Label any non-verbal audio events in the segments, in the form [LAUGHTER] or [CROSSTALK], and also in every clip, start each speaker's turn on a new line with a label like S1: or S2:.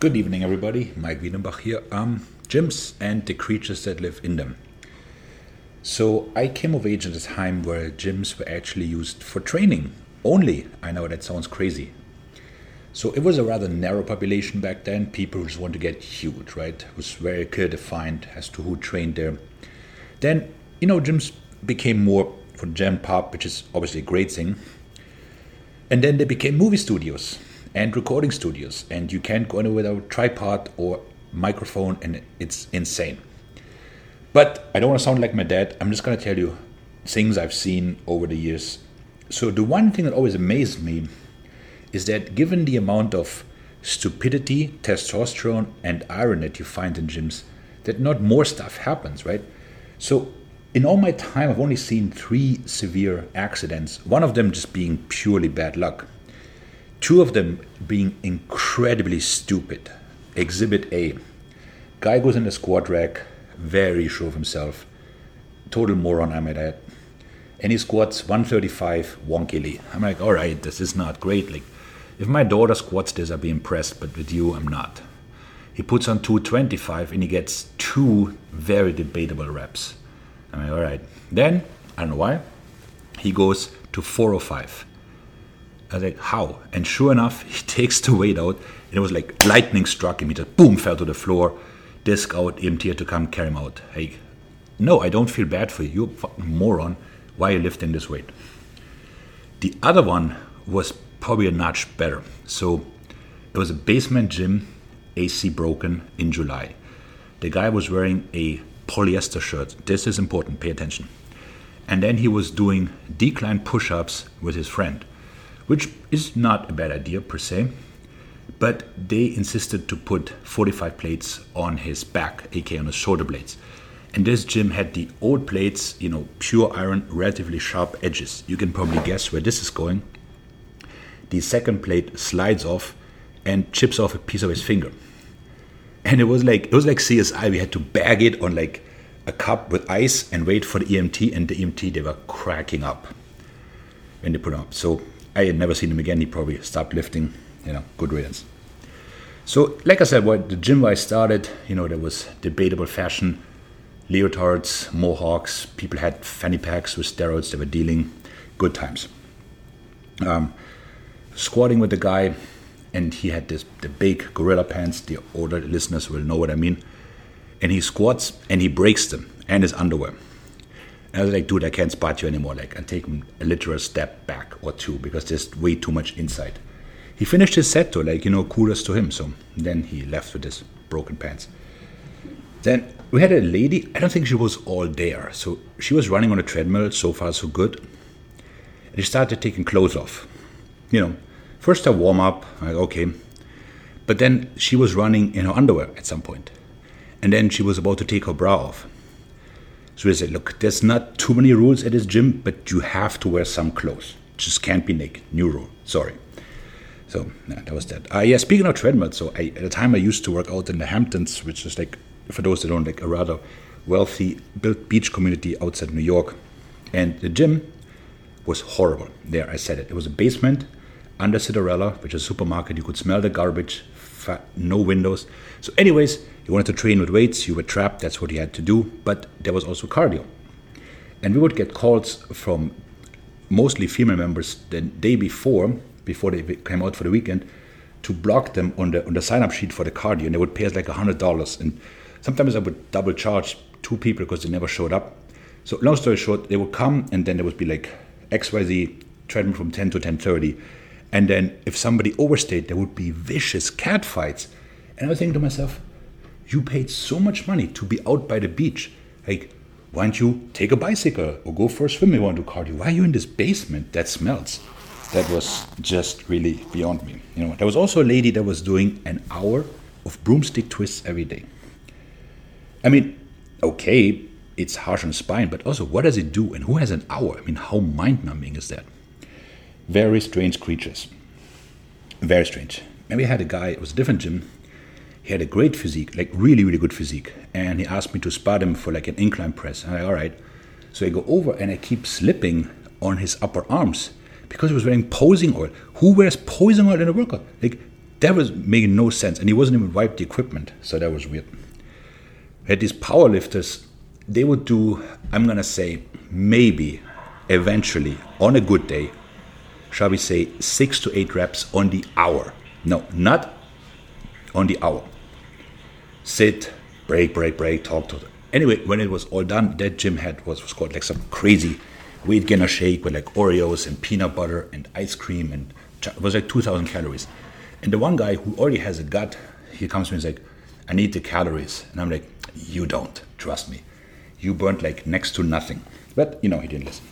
S1: Good evening, everybody. Mike Wiedenbach here. Um, gyms and the creatures that live in them. So I came of age at a time where gyms were actually used for training only. I know that sounds crazy. So it was a rather narrow population back then. People just want to get huge, right? It was very clear defined as to who trained there. Then, you know, gyms became more for gen pop, which is obviously a great thing. And then they became movie studios and recording studios, and you can't go anywhere without a tripod or microphone, and it's insane. But I don't want to sound like my dad. I'm just going to tell you things I've seen over the years. So, the one thing that always amazed me is that given the amount of stupidity, testosterone, and iron that you find in gyms, that not more stuff happens, right? So, in all my time, I've only seen three severe accidents, one of them just being purely bad luck. Two of them being incredibly stupid. Exhibit A. Guy goes in the squat rack, very sure of himself. Total moron, I might add. And he squats 135 wonkily. I'm like, all right, this is not great. Like, if my daughter squats this, I'd be impressed, but with you, I'm not. He puts on 225 and he gets two very debatable reps. I'm like, all right. Then, I don't know why, he goes to 405. I was like, how? And sure enough, [LAUGHS] he takes the weight out, and it was like lightning struck him. He just boom fell to the floor disc out, EMT had to come carry him out. Hey, no, I don't feel bad for you. You fucking moron. Why are you lifting this weight? The other one was probably a notch better. So it was a basement gym, AC broken in July. The guy was wearing a polyester shirt. This is important, pay attention. And then he was doing decline push ups with his friend, which is not a bad idea per se but they insisted to put 45 plates on his back, aka on his shoulder blades. And this gym had the old plates, you know, pure iron, relatively sharp edges. You can probably guess where this is going. The second plate slides off and chips off a piece of his finger. And it was like it was like CSI. We had to bag it on like a cup with ice and wait for the EMT. And the EMT they were cracking up when they put him up. So I had never seen him again. He probably stopped lifting. You know, good riddance. So, like I said, what the gym where I started, you know, there was debatable fashion, leotards, mohawks. People had fanny packs with steroids. They were dealing good times. Um, squatting with the guy, and he had this the big gorilla pants. The older listeners will know what I mean. And he squats and he breaks them and his underwear. And I was like, dude, I can't spot you anymore. Like, I take a literal step back or two because there's way too much inside. He finished his set though, like, you know, kudos to him. So then he left with his broken pants. Then we had a lady, I don't think she was all there. So she was running on a treadmill, so far so good. And she started taking clothes off. You know, first a warm up, like, okay. But then she was running in her underwear at some point. And then she was about to take her bra off. So we said, look, there's not too many rules at this gym, but you have to wear some clothes. Just can't be naked. New rule. Sorry. So yeah, that was that. Uh, yeah, speaking of treadmill, so I, at the time I used to work out in the Hamptons, which is like, for those that don't, like a rather wealthy built beach community outside New York. And the gym was horrible. There, I said it. It was a basement under Citarella, which is a supermarket. You could smell the garbage, no windows. So, anyways, you wanted to train with weights, you were trapped, that's what you had to do. But there was also cardio. And we would get calls from mostly female members the day before before they came out for the weekend to block them on the on the sign up sheet for the cardio, and they would pay us like hundred dollars. And sometimes I would double charge two people because they never showed up. So long story short, they would come, and then there would be like X Y Z treadmill from ten to ten thirty, and then if somebody overstayed, there would be vicious cat fights. And I was thinking to myself, you paid so much money to be out by the beach, like. Why don't you take a bicycle or go for a swim? if You want to cardio? Why are you in this basement that smells? that was just really beyond me. You know, there was also a lady that was doing an hour of broomstick twists every day. I mean, okay, it's harsh on the spine, but also what does it do and who has an hour? I mean, how mind numbing is that? Very strange creatures. Very strange. Maybe I had a guy, it was a different gym. He had a great physique, like really, really good physique. And he asked me to spot him for like an incline press. And I, all right. So I go over and I keep slipping on his upper arms because he was wearing posing oil. Who wears posing oil in a workout? Like, that was making no sense. And he wasn't even wiped the equipment, so that was weird. We had these power lifters, they would do, I'm gonna say, maybe eventually, on a good day, shall we say, six to eight reps on the hour. No, not on the hour. Sit, break, break, break, talk to them. Anyway, when it was all done, that gym had was, was called like some crazy weight gainer shake with like Oreos and peanut butter and ice cream and it was like 2,000 calories. And the one guy who already has a gut, he comes to me and he's like, I need the calories. And I'm like, you don't, trust me. You burnt like next to nothing. But, you know, he didn't listen.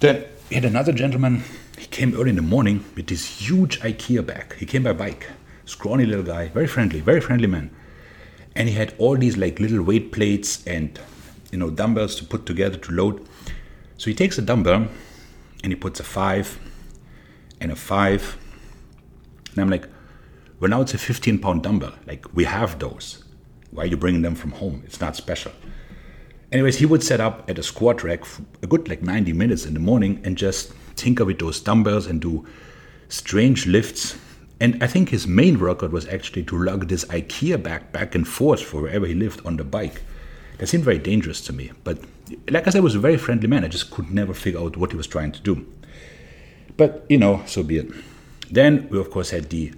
S1: Then he had another gentleman, he came early in the morning with this huge IKEA bag. He came by bike, scrawny little guy, very friendly, very friendly man. And he had all these like little weight plates and, you know, dumbbells to put together to load. So he takes a dumbbell and he puts a five and a five. And I'm like, well, now it's a 15 pound dumbbell. Like, we have those. Why are you bringing them from home? It's not special. Anyways, he would set up at a squat rack for a good like 90 minutes in the morning and just tinker with those dumbbells and do strange lifts. And I think his main workout was actually to lug this IKEA bag back and forth for wherever he lived on the bike. That seemed very dangerous to me. But like I said, was a very friendly man. I just could never figure out what he was trying to do. But, you know, so be it. Then we, of course, had the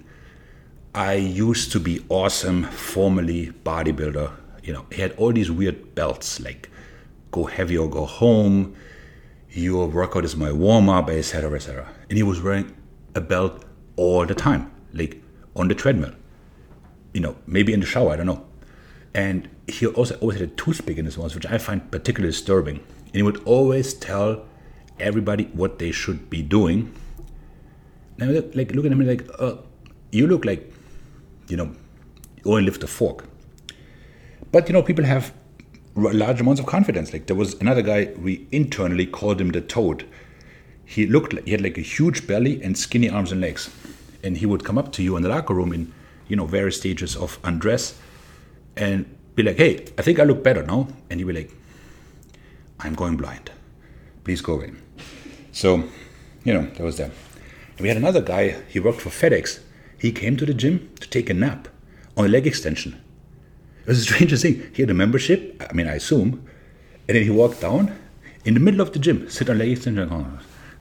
S1: I used to be awesome, formerly bodybuilder. You know, he had all these weird belts like go heavy or go home, your workout is my warm up, etc., etc. And he was wearing a belt all the time, like on the treadmill. You know, maybe in the shower, I don't know. And he also always had a toothpick in his mouth, which I find particularly disturbing. And he would always tell everybody what they should be doing. Look, like look at him like, uh, you look like, you know, you only lift a fork. But you know, people have large amounts of confidence. Like there was another guy we internally called him the Toad. He looked like he had like a huge belly and skinny arms and legs, and he would come up to you in the locker room in, you know, various stages of undress, and be like, "Hey, I think I look better now," and he'd be like, "I'm going blind. Please go away." So, you know, that was that. And we had another guy, he worked for FedEx. He came to the gym to take a nap on a leg extension. It was the [LAUGHS] strangest thing. He had a membership, I mean, I assume, and then he walked down in the middle of the gym, sit on leg extension,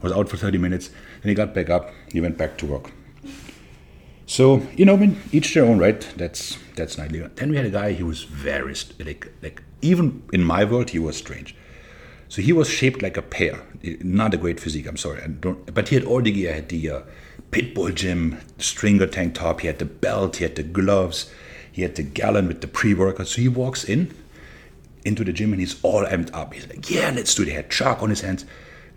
S1: was out for 30 minutes, and he got back up, he went back to work. So, you know, I mean, each their own, right? That's that's legal. Then we had a guy, he was very, like, like, even in my world, he was strange. So he was shaped like a pear. Not a great physique, I'm sorry. I don't. But he had all the gear. He had the uh, Pitbull gym, stringer tank top. He had the belt. He had the gloves. He had the gallon with the pre-workout. So he walks in into the gym and he's all amped up. He's like, yeah, let's do it. He had chalk on his hands.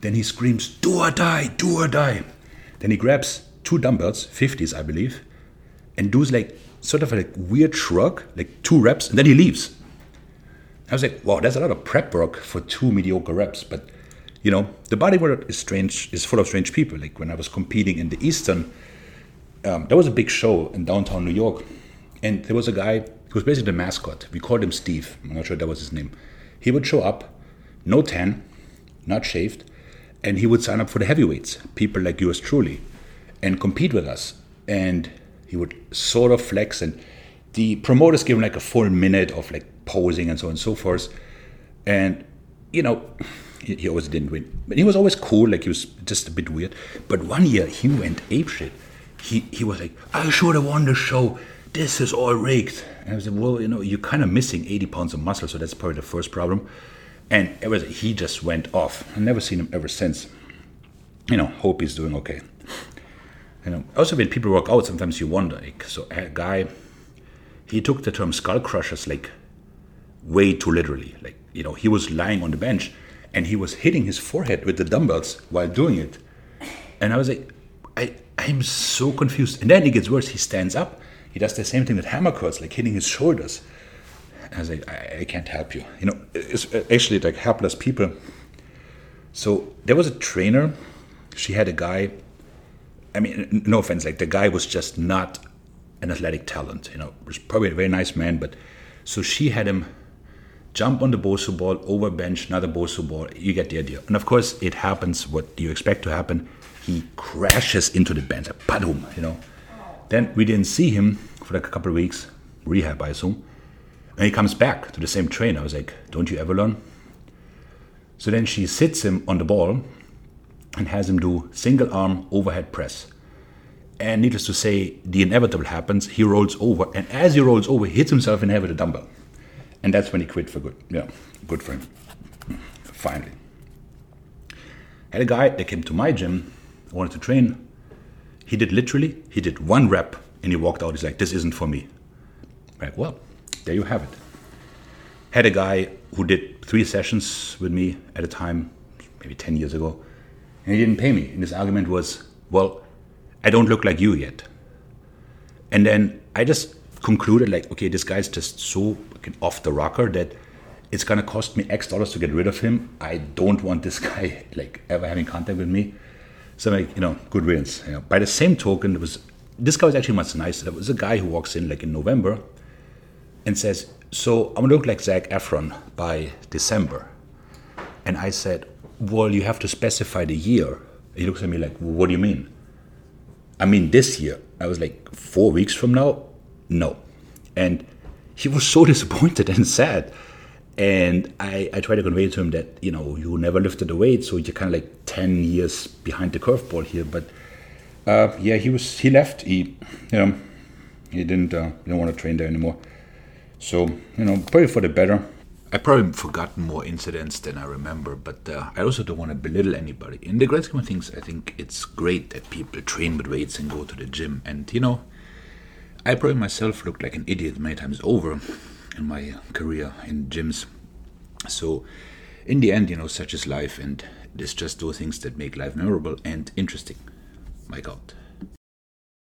S1: Then he screams, do or die, do or die. Then he grabs two dumbbells, 50s, I believe, and does like sort of a like weird shrug, like two reps, and then he leaves. I was like, wow, that's a lot of prep work for two mediocre reps. But you know, the bodywork is strange, is full of strange people. Like when I was competing in the Eastern, um, there was a big show in downtown New York, and there was a guy who was basically the mascot. We called him Steve. I'm not sure that was his name. He would show up, no tan, not shaved, and he would sign up for the heavyweights, people like yours truly, and compete with us. And he would sort of flex, and the promoters gave him like a full minute of like posing and so on and so forth. And, you know, he, always didn't win. But he was always cool, like he was just a bit weird. But one year he went apeshit. He, he was like, I should have won the show. This is all rigged. And I was like, well, you know, you're kind of missing 80 pounds of muscle, so that's probably the first problem. And it was he just went off. I've never seen him ever since. You know, hope he's doing okay. You know, also when people work out, sometimes you wonder. Like, so a guy, he took the term skull crushers like way too literally. Like, you know, he was lying on the bench and he was hitting his forehead with the dumbbells while doing it. And I was like, I, I'm so confused. And then it gets worse. He stands up. He does the same thing with hammer curls, like hitting his shoulders. I was I, I can't help you. You know, it's actually like helpless people. So there was a trainer. She had a guy. I mean, no offense, like the guy was just not an athletic talent. You know, was probably a very nice man, but so she had him jump on the Bosu ball, over bench another Bosu ball. You get the idea. And of course, it happens what you expect to happen. He crashes into the bench, boom, you know. Then we didn't see him for like a couple of weeks, rehab, I assume. And he comes back to the same train. I was like, Don't you ever learn? So then she sits him on the ball and has him do single arm overhead press. And needless to say, the inevitable happens. He rolls over, and as he rolls over, he hits himself in the head with a dumbbell. And that's when he quit for good. Yeah, good for him. Finally. Had a guy that came to my gym, wanted to train. He did literally, he did one rep and he walked out. He's like, this isn't for me. I'm like, well, there you have it. Had a guy who did three sessions with me at a time, maybe 10 years ago, and he didn't pay me. And his argument was, well, I don't look like you yet. And then I just concluded, like, okay, this guy's just so off the rocker that it's gonna cost me X dollars to get rid of him. I don't want this [LAUGHS] guy like ever having contact with me. So like, you know, good riddance. You know. By the same token, it was this guy was actually much nicer. There was a guy who walks in like in November and says, So I'm gonna look like Zac Efron by December. And I said, Well, you have to specify the year. He looks at me like, well, What do you mean? I mean this year. I was like, Four weeks from now? No. And he was so [LAUGHS] disappointed and sad. And I, I tried to convey to him that, you know, you never lifted the weight, so you're kind of like 10 years behind the curveball here. But uh, yeah, he was he left. He, you know, he didn't uh, didn't want to train there anymore. So you know, probably for the better. I probably forgotten more incidents than I remember, but uh, I also don't want to belittle anybody. In the grand scheme of things, I think it's great that people train with weights and go to the gym. And you know, I probably myself looked like an idiot many times over in my career in gyms. So, in the end, you know, such is life, and it's just those things that make life memorable and interesting. My God.